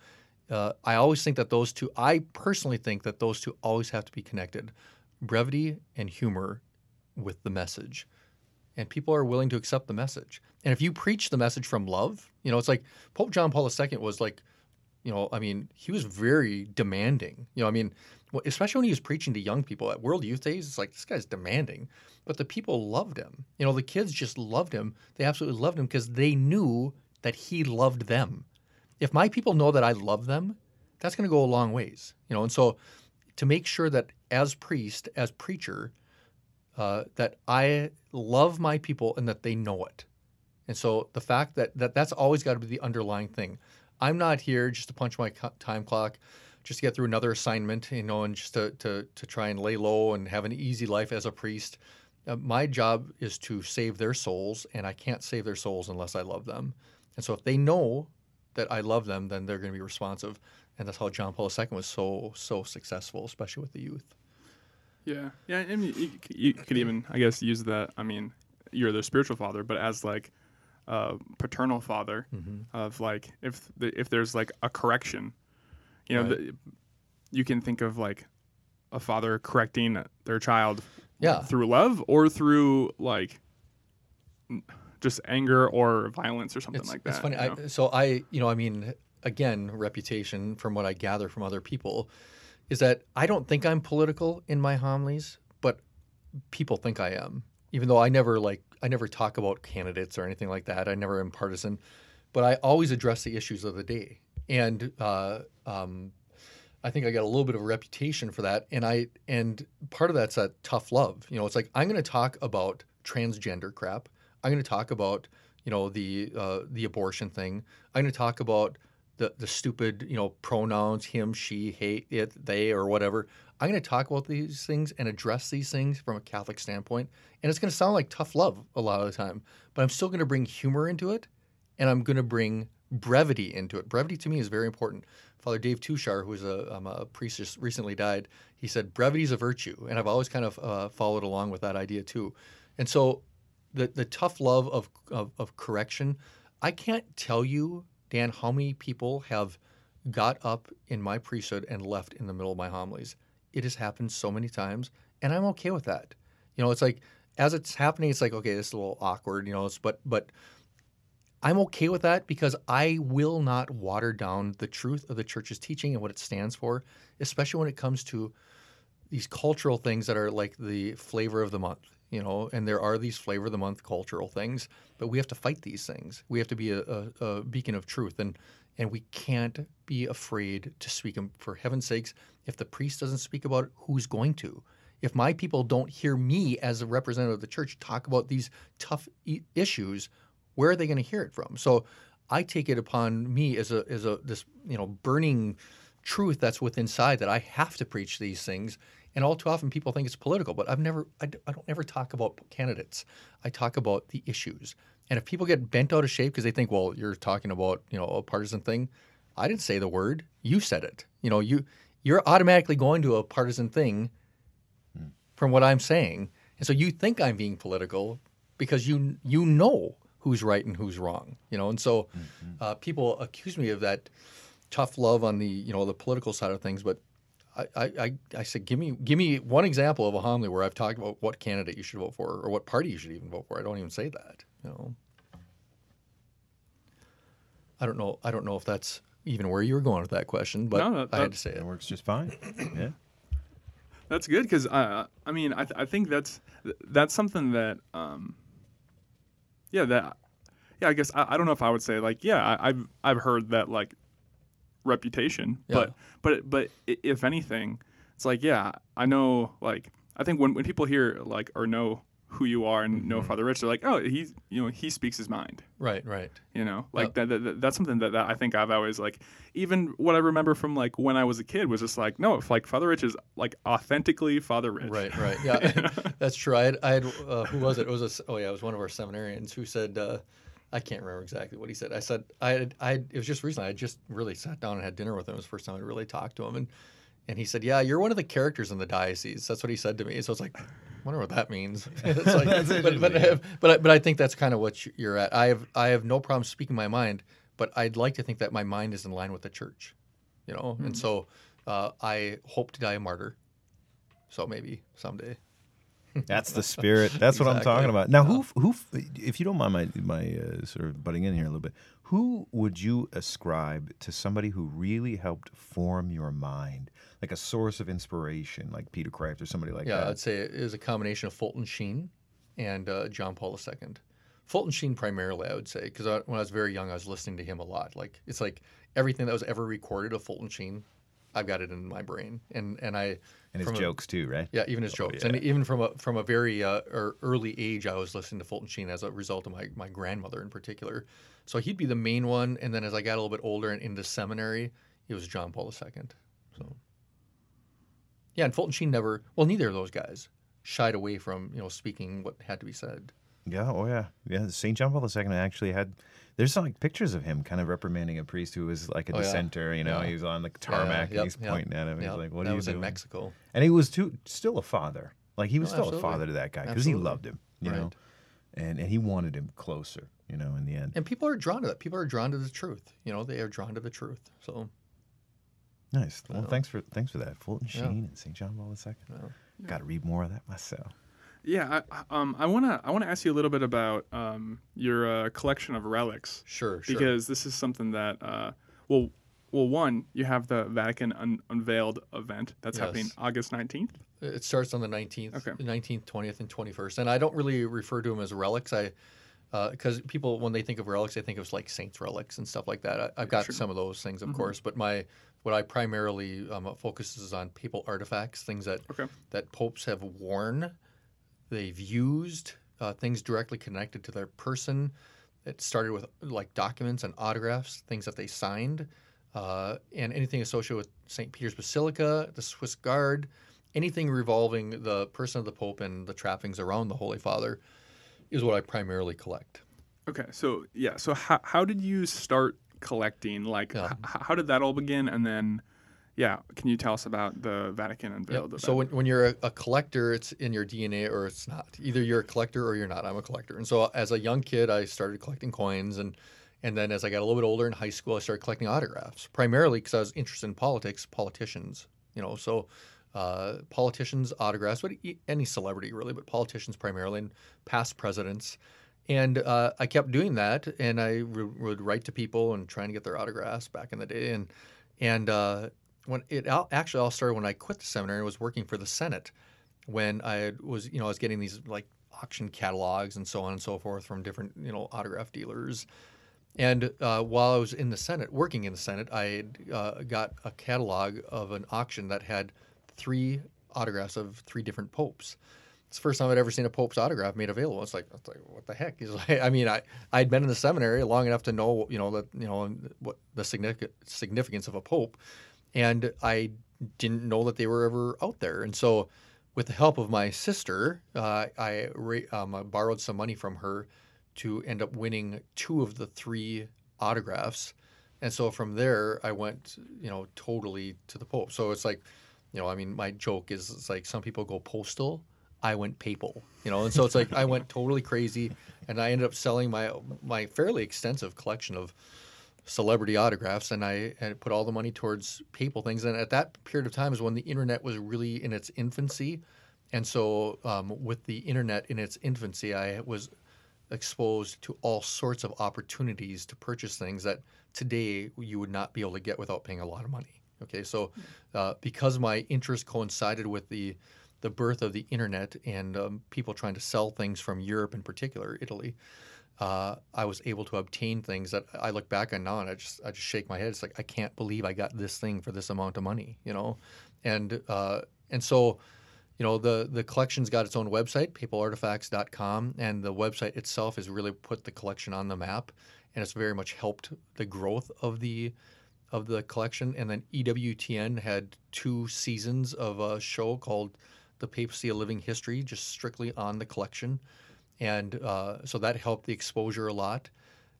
uh, I always think that those two. I personally think that those two always have to be connected, brevity and humor, with the message. And people are willing to accept the message. And if you preach the message from love, you know, it's like Pope John Paul II was like you know, I mean, he was very demanding. You know, I mean, especially when he was preaching to young people at World Youth Days, it's like this guy's demanding. But the people loved him. You know, the kids just loved him. They absolutely loved him because they knew that he loved them. If my people know that I love them, that's going to go a long ways. You know, and so to make sure that as priest, as preacher, uh, that I love my people and that they know it. And so the fact that, that that's always got to be the underlying thing. I'm not here just to punch my time clock, just to get through another assignment, you know, and just to, to, to try and lay low and have an easy life as a priest. Uh, my job is to save their souls, and I can't save their souls unless I love them. And so if they know that I love them, then they're going to be responsive. And that's how John Paul II was so, so successful, especially with the youth. Yeah. Yeah. I mean, you, you could even, I guess, use that. I mean, you're their spiritual father, but as like, uh, paternal father mm-hmm. of like if the, if there's like a correction, you know, right. the, you can think of like a father correcting their child, yeah. through love or through like just anger or violence or something it's, like that. It's funny. I, so I, you know, I mean, again, reputation from what I gather from other people is that I don't think I'm political in my homilies, but people think I am, even though I never like I never talk about candidates or anything like that. I never am partisan, but I always address the issues of the day. And uh, um, I think I got a little bit of a reputation for that. And I and part of that's that tough love. You know, it's like I'm going to talk about transgender crap. I'm going to talk about you know the uh, the abortion thing. I'm going to talk about the the stupid you know pronouns him, she, hate it, they, or whatever. I'm going to talk about these things and address these things from a Catholic standpoint. And it's going to sound like tough love a lot of the time, but I'm still going to bring humor into it and I'm going to bring brevity into it. Brevity to me is very important. Father Dave Tushar, who's a, um, a priest just recently died, he said brevity is a virtue. And I've always kind of uh, followed along with that idea too. And so the, the tough love of, of, of correction, I can't tell you, Dan, how many people have got up in my priesthood and left in the middle of my homilies it has happened so many times, and I'm okay with that. You know, it's like as it's happening, it's like okay, this is a little awkward, you know. but but I'm okay with that because I will not water down the truth of the church's teaching and what it stands for, especially when it comes to these cultural things that are like the flavor of the month, you know. And there are these flavor of the month cultural things, but we have to fight these things. We have to be a, a, a beacon of truth, and and we can't be afraid to speak them. For heaven's sakes, if the priest doesn't speak about it, who's going to? If my people don't hear me as a representative of the church talk about these tough issues, where are they going to hear it from? So I take it upon me as a as a this you know burning truth that's within inside that I have to preach these things. And all too often people think it's political, but I've never I, I don't ever talk about candidates. I talk about the issues. And if people get bent out of shape because they think, well, you're talking about, you know, a partisan thing, I didn't say the word. You said it. You know, you you're automatically going to a partisan thing hmm. from what I'm saying. And so you think I'm being political because you you know who's right and who's wrong. You know, and so mm-hmm. uh, people accuse me of that tough love on the you know the political side of things, but I, I, I said, give me give me one example of a homily where I've talked about what candidate you should vote for or what party you should even vote for. I don't even say that. You know, I don't know. I don't know if that's even where you were going with that question, but no, that, I had to say it. It works just fine. yeah, that's good because uh, I mean I, th- I think that's that's something that um, yeah that yeah I guess I, I don't know if I would say like yeah I, I've I've heard that like reputation. Yeah. But but but if anything, it's like yeah, I know like I think when when people hear like or know who you are and know Mm-hmm. Father Rich, they're like oh he's you know he speaks his mind. Right, right. You know, like that, that, that- that's something that, that I think I've always like. Even what I remember from like when I was a kid was just like, no, if like Father Rich is like authentically Father Rich. Right, right. Yeah, that's true. I had, I had uh, who was it? It was a, oh yeah, it was one of our seminarians who said, uh, I can't remember exactly what he said. I said I had, I had, it was just recently. I just really sat down and had dinner with him. It was the first time I really talked to him, and and he said, yeah, you're one of the characters in the diocese. That's what he said to me. So it's like, I wonder what that means. it's like, but but interesting, but I, but I think that's kind of what you're at. I have I have no problem speaking my mind, but I'd like to think that my mind is in line with the church, you know. And so uh, I hope to die a martyr. So maybe someday. That's the spirit. That's what I'm talking about. Now, who, who, if you don't mind my my uh, sort of butting in here a little bit, who would you ascribe to somebody who really helped form your mind, like a source of inspiration, like Peter Kreeft or somebody like Yeah, that? Yeah, I'd say it is a combination of Fulton Sheen and uh, John Paul II. Fulton Sheen primarily, I would say, because when I was very young, I was listening to him a lot. Like it's like everything that was ever recorded of Fulton Sheen, I've got it in my brain, and and I and his a- jokes too, right? yeah, even his jokes, and even from a from a very uh, er, early age, I was listening to Fulton Sheen as a result of my my grandmother in particular. So he'd be the main one, and then as I got a little bit older and into seminary, it was John Paul II. So yeah, and Fulton Sheen never, well, neither of those guys shied away from you know speaking what had to be said. Yeah, oh yeah, yeah. Saint John Paul II actually had. There's some, like pictures of him kind of reprimanding a priest who was like a Oh, yeah. dissenter. You know, Yeah. he was on the tarmac Yeah, and he's yep, pointing at him. yep. He's like, "What that are you was doing?" in Mexico. And he was too still a father. Like he was Oh, still absolutely. a father to that guy because he loved him. You know, and and he wanted him closer. You know, in the end. And people are drawn to that. People are drawn to the truth. You know, they are drawn to the truth. So Nice. Well, thanks for thanks for that, Fulton Yeah. Sheen and St. John Paul II. Yeah. Got to read more of that myself. Yeah, I, um, I wanna I wanna ask you a little bit about um, your uh, collection of relics sure, sure. because this is something that uh, well well one you have the Vatican un- unveiled event that's happening August nineteenth. It starts on the 19th, Okay. 19th, 20th, and 21st. And I don't really refer to them as relics. I because people when they think of relics, they think of like saints relics and stuff like that. I, I've got Sure. some of those things, of Mm-hmm. course, but my what I primarily um, focuses on papal artifacts, things that Okay. that popes have worn, they've used, uh, things directly connected to their person. It started with like documents and autographs, things that they signed, uh, and anything associated with St. Peter's Basilica, the Swiss Guard, anything revolving the person of the Pope and the trappings around the Holy Father is what I primarily collect. Okay, so yeah, so how how did you start collecting? Like, Yeah. h- how did that all begin? And then, yeah, can you tell us about the Vatican unveiled event? So when, when you're a, a collector, it's in your DNA or it's not. Either you're a collector or you're not. I'm a collector. And so as a young kid, I started collecting coins, and and then as I got a little bit older in high school, I started collecting autographs, primarily because I was interested in politics, politicians. You know, so uh, politicians autographs, but any celebrity really, but politicians primarily, and past presidents. And uh, I kept doing that, and I re- would write to people and trying to get their autographs back in the day. And and uh, when it all, actually all started when I quit the seminary and was working for the Senate, when I was you know I was getting these like auction catalogs and so on and so forth from different you know autograph dealers. And uh, while I was in the Senate, working in the Senate, I uh, got a catalog of an auction that had three autographs of three different popes. It's the first time I'd ever seen a pope's autograph made available. It's like, it's like what the heck? Like, I mean, I I'd been in the seminary long enough to know, you know, that you know what the significance of a pope, and I didn't know that they were ever out there. And so, with the help of my sister, uh, I, um, borrowed some money from her to end up winning two of the three autographs. And so from there, I went, you know, totally to the Pope. So it's like, you know, I mean, my joke is it's like some people go postal. I went papal, you know, and so it's like I went totally crazy, and I ended up selling my my fairly extensive collection of celebrity autographs, and I and put all the money towards papal things. And at that period of time is when the internet was really in its infancy, and so um, with the internet in its infancy, I was exposed to all sorts of opportunities to purchase things that today you would not be able to get without paying a lot of money. Okay, so uh, because my interest coincided with the the birth of the internet and um, people trying to sell things from Europe in particular, Italy, uh, I was able to obtain things that I look back on now and I just I just shake my head. It's like I can't believe I got this thing for this amount of money, you know, and uh, and so you know the the collection's got its own website papalartifacts.com and the website itself has really put the collection on the map and it's very much helped the growth of the of the collection. And then EWTN had two seasons of a show called the papacy a living history just strictly on the collection and uh, so that helped the exposure a lot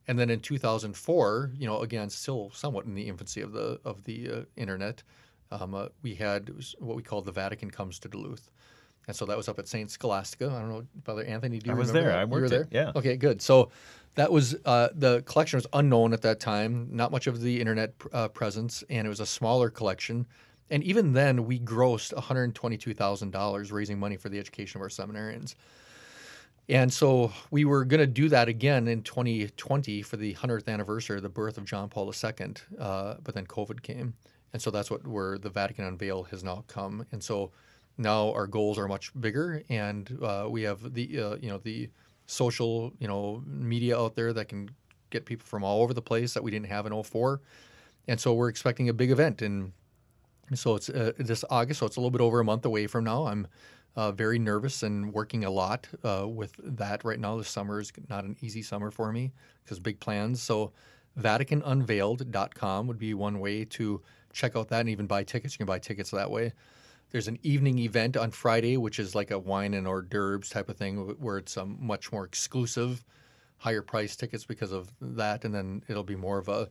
and then in 2004 you know again still somewhat in the infancy of the of the uh, internet um, uh, we had what we called the Vatican comes to Duluth, and so that was up at Saint Scholastica. I don't know, Father Anthony, do you I was remember there. that? I You were worked there. it, yeah. Okay, good. So that was uh, the collection was unknown at that time. Not much of the internet uh, presence, and it was a smaller collection. And even then, we grossed one hundred twenty-two thousand dollars raising money for the education of our seminarians. And so we were going to do that again in 2020 for the 100th anniversary of the birth of John Paul II, uh, but then COVID came. And so that's what where the Vatican Unveil has now come. And so now our goals are much bigger, and uh, we have the uh, you know the social you know media out there that can get people from all over the place that we didn't have in 04. And so we're expecting a big event, and so it's uh, this August. So it's a little bit over a month away from now. I'm uh, very nervous and working a lot uh, with that right now. The summer is not an easy summer for me because big plans. So VaticanUnveiled.com would be one way to check out that and even buy tickets. You can buy tickets that way. There's an evening event on Friday, which is like a wine and hors d'oeuvres type of thing, where it's a much more exclusive, higher price tickets because of that, and then it'll be more of a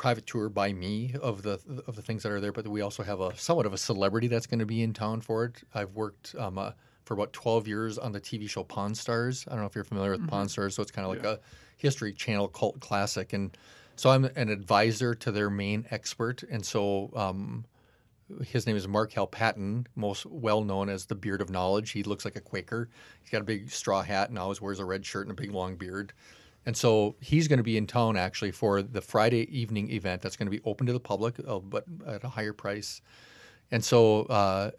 private tour by me of the of the things that are there. But we also have a somewhat of a celebrity that's going to be in town for it. I've worked um, uh, for about 12 years on the TV show Pawn Stars. I don't know if you're familiar with Pawn Stars, so it's kind of like a History Channel cult classic, and so I'm an advisor to their main expert, and so. Um, his name is Mark Hall-Patton, most well known as the Beard of Knowledge. He looks like a Quaker. He's got a big straw hat and always wears a red shirt and a big long beard. And so he's going to be in town actually for the Friday evening event that's going to be open to the public, uh, but at a higher price. And so uh,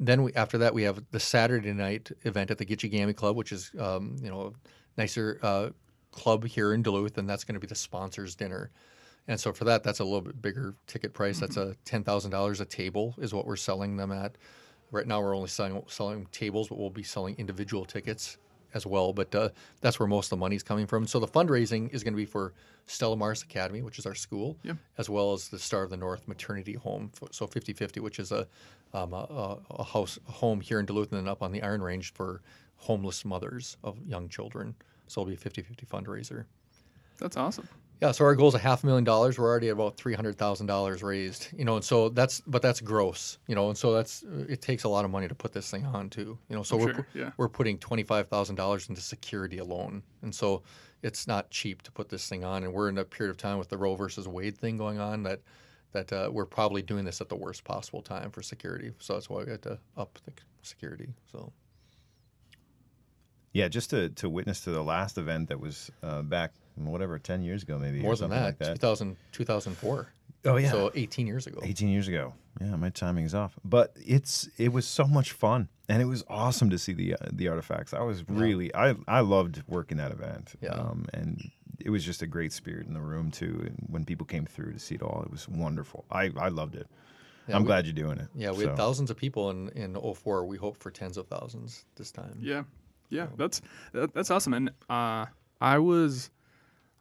then we, after that, we have the Saturday night event at the Kitchi Gammi Club, which is um, you know a nicer uh, club here in Duluth, and that's going to be the sponsors dinner. And so for that, that's a little bit bigger ticket price. That's a ten thousand dollars a table is what we're selling them at. Right now, we're only selling selling tables, but we'll be selling individual tickets as well. But uh, that's where most of the money's coming from. So the fundraising is going to be for Stella Maris Academy, which is our school, as well as the Star of the North Maternity Home. So 50-50, which is a, um, a, a- a house a home here in Duluth and then up on the Iron Range for homeless mothers of young children. So it'll be a 50-50 fundraiser. That's awesome. Yeah, so our goal is a half million dollars. We're already at about three hundred thousand dollars raised. You know, and so that's but that's gross. You know, and so that's it takes a lot of money to put this thing on too. You know, so I'm we're sure, yeah. we're putting twenty five thousand dollars into security alone, and so it's not cheap to put this thing on. And we're in a period of time with the Roe versus Wade thing going on that that uh, we're probably doing this at the worst possible time for security. So that's why we had to up the security. So Yeah, just to, to witness to the last event that was uh, back, whatever, 10 years ago, maybe. or more than something that, Like that. 2000, 2004. Oh, yeah. So eighteen years ago. 18 years ago. Yeah, my timing is off. But it's it was so much fun. And it was awesome to see the uh, the artifacts. I was really I I loved working that event. Yeah. Um, and it was just a great spirit in the room too. And when people came through to see it all, it was wonderful. I, I loved it. Yeah, I'm we- glad you're doing it. Yeah, we So, had thousands of people in in 04. We hope for tens of thousands this time. Yeah, yeah, that's that, that's awesome. And uh, I was,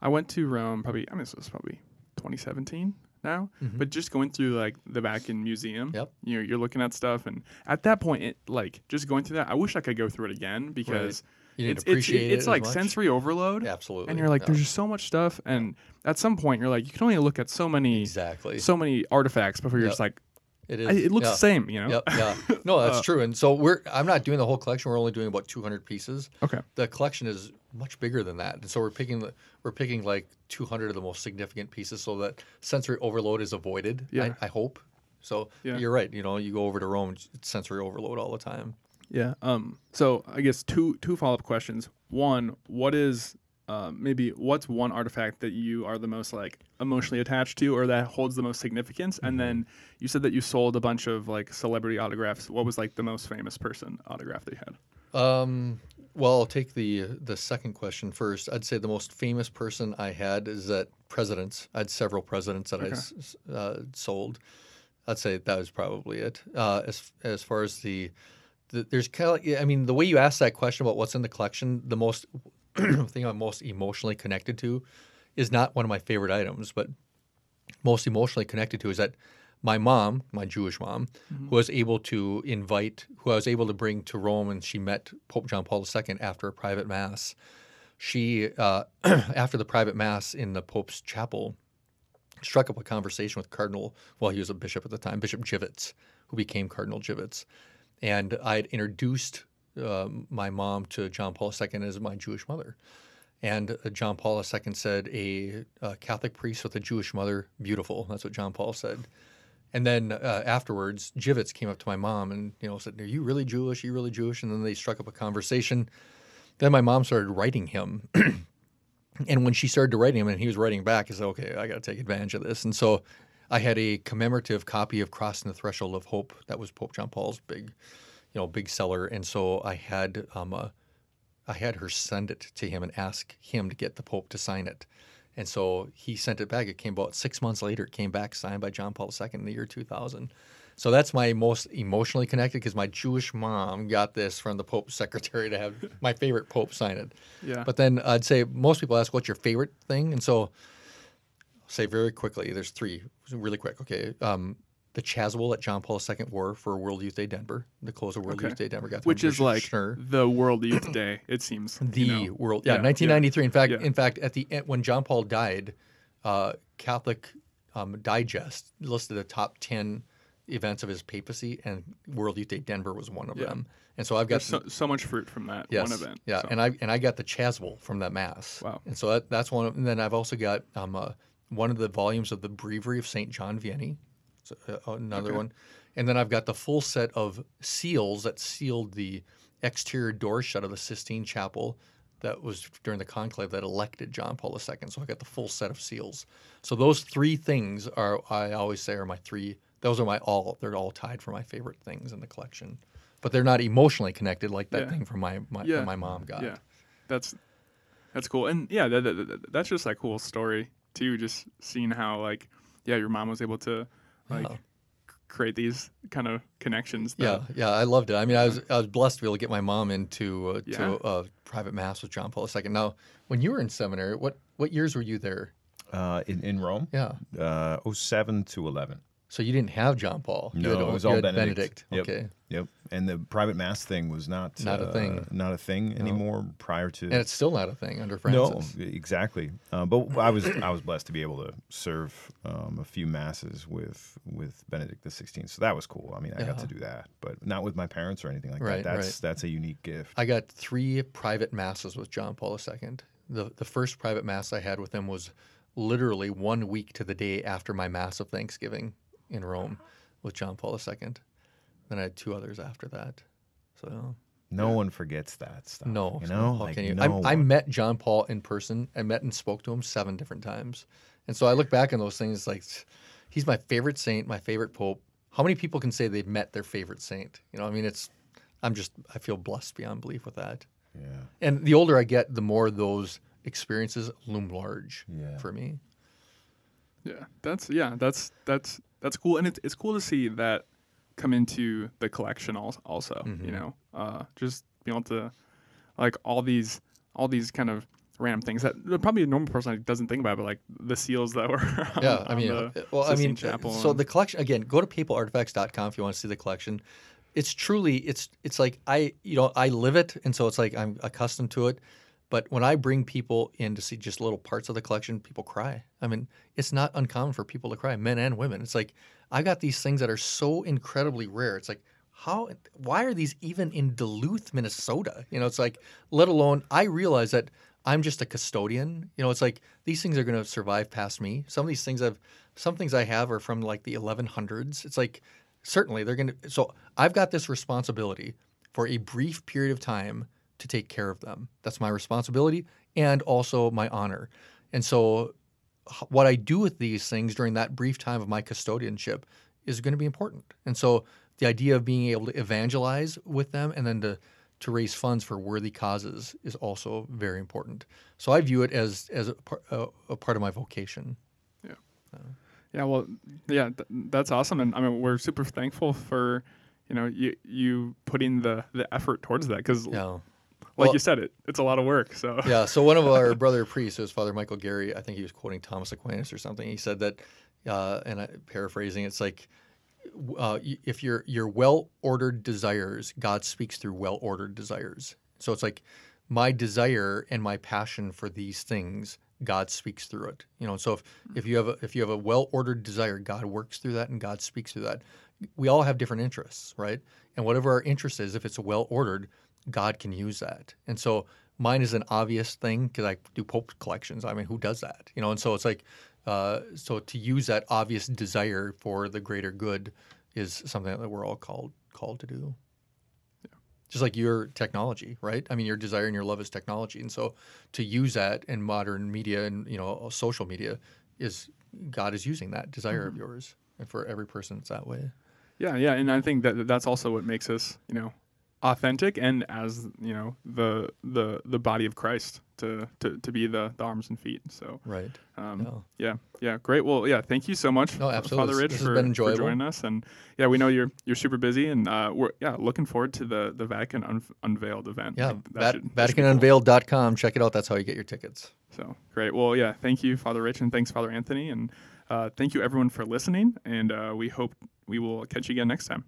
I went to Rome probably. I mean, this was probably 2017 now. Mm-hmm. But just going through like the Vatican Museum, Yep. you know, you're looking at stuff, and at that point, it like just going through that. I wish I could go through it again because. You didn't it's, appreciate it's, it it's like much? sensory overload. Absolutely. And you're like, Yeah. there's just so much stuff, and at some point, you're like, you can only look at so many, Exactly. so many artifacts before you're Yep. just like, It is. I, it looks yeah. the same, you know? Yep. Yeah. No, that's uh, true. And so we're. I'm not doing the whole collection. We're only doing about 200 pieces. Okay. The collection is much bigger than that, and so we're picking. the- We're picking like 200 of the most significant pieces, so that sensory overload is avoided. Yeah. I, I hope. So Yeah. you're right. You know, you go over to Rome, it's sensory overload all the time. Yeah. Um. So I guess two two follow up questions. One, what is um, maybe what's one artifact that you are the most like emotionally attached to, or that holds the most significance? And then you said that you sold a bunch of like celebrity autographs. What was like the most famous person autograph that you had? Um, Well, I'll take the the second question first. I'd say the most famous person I had is that presidents. I had several presidents that I uh, sold. I'd say that was probably it. Uh, as as far as the, the there's kind of I mean the way you asked that question about what's in the collection, the most thing I'm most emotionally connected to is not one of my favorite items, but most emotionally connected to is that my mom, my Jewish mom, who was able to invite, who I was able to bring to Rome, and she met Pope John Paul II after a private mass. She, uh, after the private mass in the Pope's chapel, struck up a conversation with Cardinal, well, he was a bishop at the time, Bishop Dziwisz, who became Cardinal Dziwisz. And I had introduced um, my mom to John Paul II as my Jewish mother. And uh, John Paul II said, a, a Catholic priest with a Jewish mother, beautiful. That's what John Paul said. And then uh, afterwards, Dziwisz came up to my mom and you know said, "Are you really Jewish? Are you really Jewish?" And then they struck up a conversation. Then my mom started writing him, and when she started to write him, and he was writing back, I said, "Okay, I got to take advantage of this." And so I had a commemorative copy of Crossing the Threshold of Hope that was Pope John Paul's big, you know, big seller. And so I had um, had her send it to him and ask him to get the Pope to sign it. And so he sent it back. It came about six months later. It came back signed by John Paul II in the year 2000. So that's my most emotionally connected because my Jewish mom got this from the Pope's secretary to have my favorite Pope sign it. Yeah. But then I'd say most people ask, what's your favorite thing? And so I'll say very quickly, there's three, really quick. Okay. Um, the chasuble at John Paul II wore for World Youth Day Denver, the close of World Okay. Youth Day Denver, got Which is like the World Youth Day, it seems. the you know? world yeah, Yeah, 1993 in fact yeah. in fact at the end when john paul died uh, catholic um, digest listed the top 10 events of his papacy and world youth day denver was one of Yeah. them and so i've got so, so much fruit from that yes, one event. yeah so. and i and i got the chasuble from that mass Wow. and so that, that's one of, and then i've also got um, uh, one of the volumes of the breviary of saint john vianney uh, another Okay. one and then i've got the full set of seals that sealed the exterior door shut of the sistine chapel that was during the conclave that elected john paul ii so i got the full set of seals so those three things are i always say are my three those are my all they're all tied for my favorite things in the collection but they're not emotionally connected like that Yeah. thing from my, my Yeah. my mom got Yeah, that's that's cool, and yeah, that, that- that's just a cool story too. Just seeing how like yeah, your mom was able to like Yeah. create these kind of connections. Yeah, That, yeah, I loved it. I mean, I was I was blessed to be able to get my mom into uh, Yeah. to a private mass with John Paul II. Now, when you were in seminary, what what years were you there? Uh, in, in Rome, Yeah, uh, 07 to 11. So you didn't have John Paul. You No, had, it was all had Benedict. Yep. Okay, Yep. And the private mass thing was not Not a uh, thing. Not a thing anymore prior to and it's still not a thing under Francis. No, exactly. Uh, but I was I was blessed to be able to serve um, a few masses with with Benedict the Sixteenth, so that was cool. I mean, I got to do that, but not with my parents or anything like Right, that. That's right. that's a unique gift. I got three private masses with John Paul II. The the first private mass I had with him was literally one week to the day after my mass of Thanksgiving in Rome with John Paul II. Then I had two others after that. So no one forgets that stuff. No, you know, how like can you? no I, I met John Paul in person. I met and spoke to him seven different times, and so I look back on those things like he's my favorite saint, my favorite pope. How many people can say they've met their favorite saint? You know, I mean, it's. I'm just. I feel blessed beyond belief with that. Yeah. And the older I get, the more those experiences loom large Yeah. for me. yeah, that's yeah, that's that's that's cool, and it's it's cool to see that come into the collection also. Mm-hmm. You know, uh, just being able to like all these all these kind of random things that probably a normal person doesn't think about, but like the seals that were on, Yeah, I mean, the uh, well, I mean, Chapel so and- the collection again. Go to papalartifacts.com if you want to see the collection. It's truly, it's it's like I, you know, I live it, and so it's like I'm accustomed to it. But when I bring people in to see just little parts of the collection, people cry. I mean, it's not uncommon for people to cry, men and women. It's like I got these things that are so incredibly rare. It's like how, why are these even in Duluth, Minnesota? You know, it's like, let alone I realize that I'm just a custodian. You know, it's like these things are going to survive past me. Some of these things I've, some things I have are from like the 1100s. It's like certainly they're going to. So I've got this responsibility for a brief period of time to take care of them. That's my responsibility and also my honor. And so what I do with these things during that brief time of my custodianship is going to be important. And so the idea of being able to evangelize with them and then to to raise funds for worthy causes is also very important. So I view it as as a, par- a, a part of my vocation. Yeah, Yeah, well, yeah, th- that's awesome, and I mean, we're super thankful for, you know, you you putting the the effort towards that because, Yeah. Like Well- you said, it it's a lot of work. So yeah. So one of our brother priests, it was Father Michael Gary. I think he was quoting Thomas Aquinas or something. He said that, uh, and I, paraphrasing, it's like, uh, if your your well ordered desires, God speaks through well ordered desires. So it's like, my desire and my passion for these things, God speaks through it. You know. So if if you have a if you have a well ordered desire, God works through that and God speaks through that. We all have different interests, right? And whatever our interest is, if it's well ordered, God can use that. And so mine is an obvious thing because I do Pope collections. I mean, who does that? You know, and so it's like, uh, so to use that obvious desire for the greater good is something that we're all called called to do. Just like your technology, right? I mean, your desire and your love is technology, and so to use that in modern media and you know social media is God is using that desire of yours, and for every person it's that way. Yeah, yeah, and I think that that's also what makes us, you know, authentic and as you know the the the body of Christ to to, to be the, the arms and feet. So Right. um, Yeah. yeah, yeah, great. Well, yeah, thank you so much, No, absolutely. Father Rich, This for, for joining us. And yeah, we know you're you're super busy, and uh, we're yeah looking forward to the the Vatican un- unveiled event. Yeah. Like, that Vat- should- that should cool. VaticanUnveiled.com. Check it out. That's how you get your tickets. So great. Well, yeah, thank you, Father Rich, and thanks, Father Anthony, and uh, thank you everyone for listening. And uh, we hope we will catch you again next time.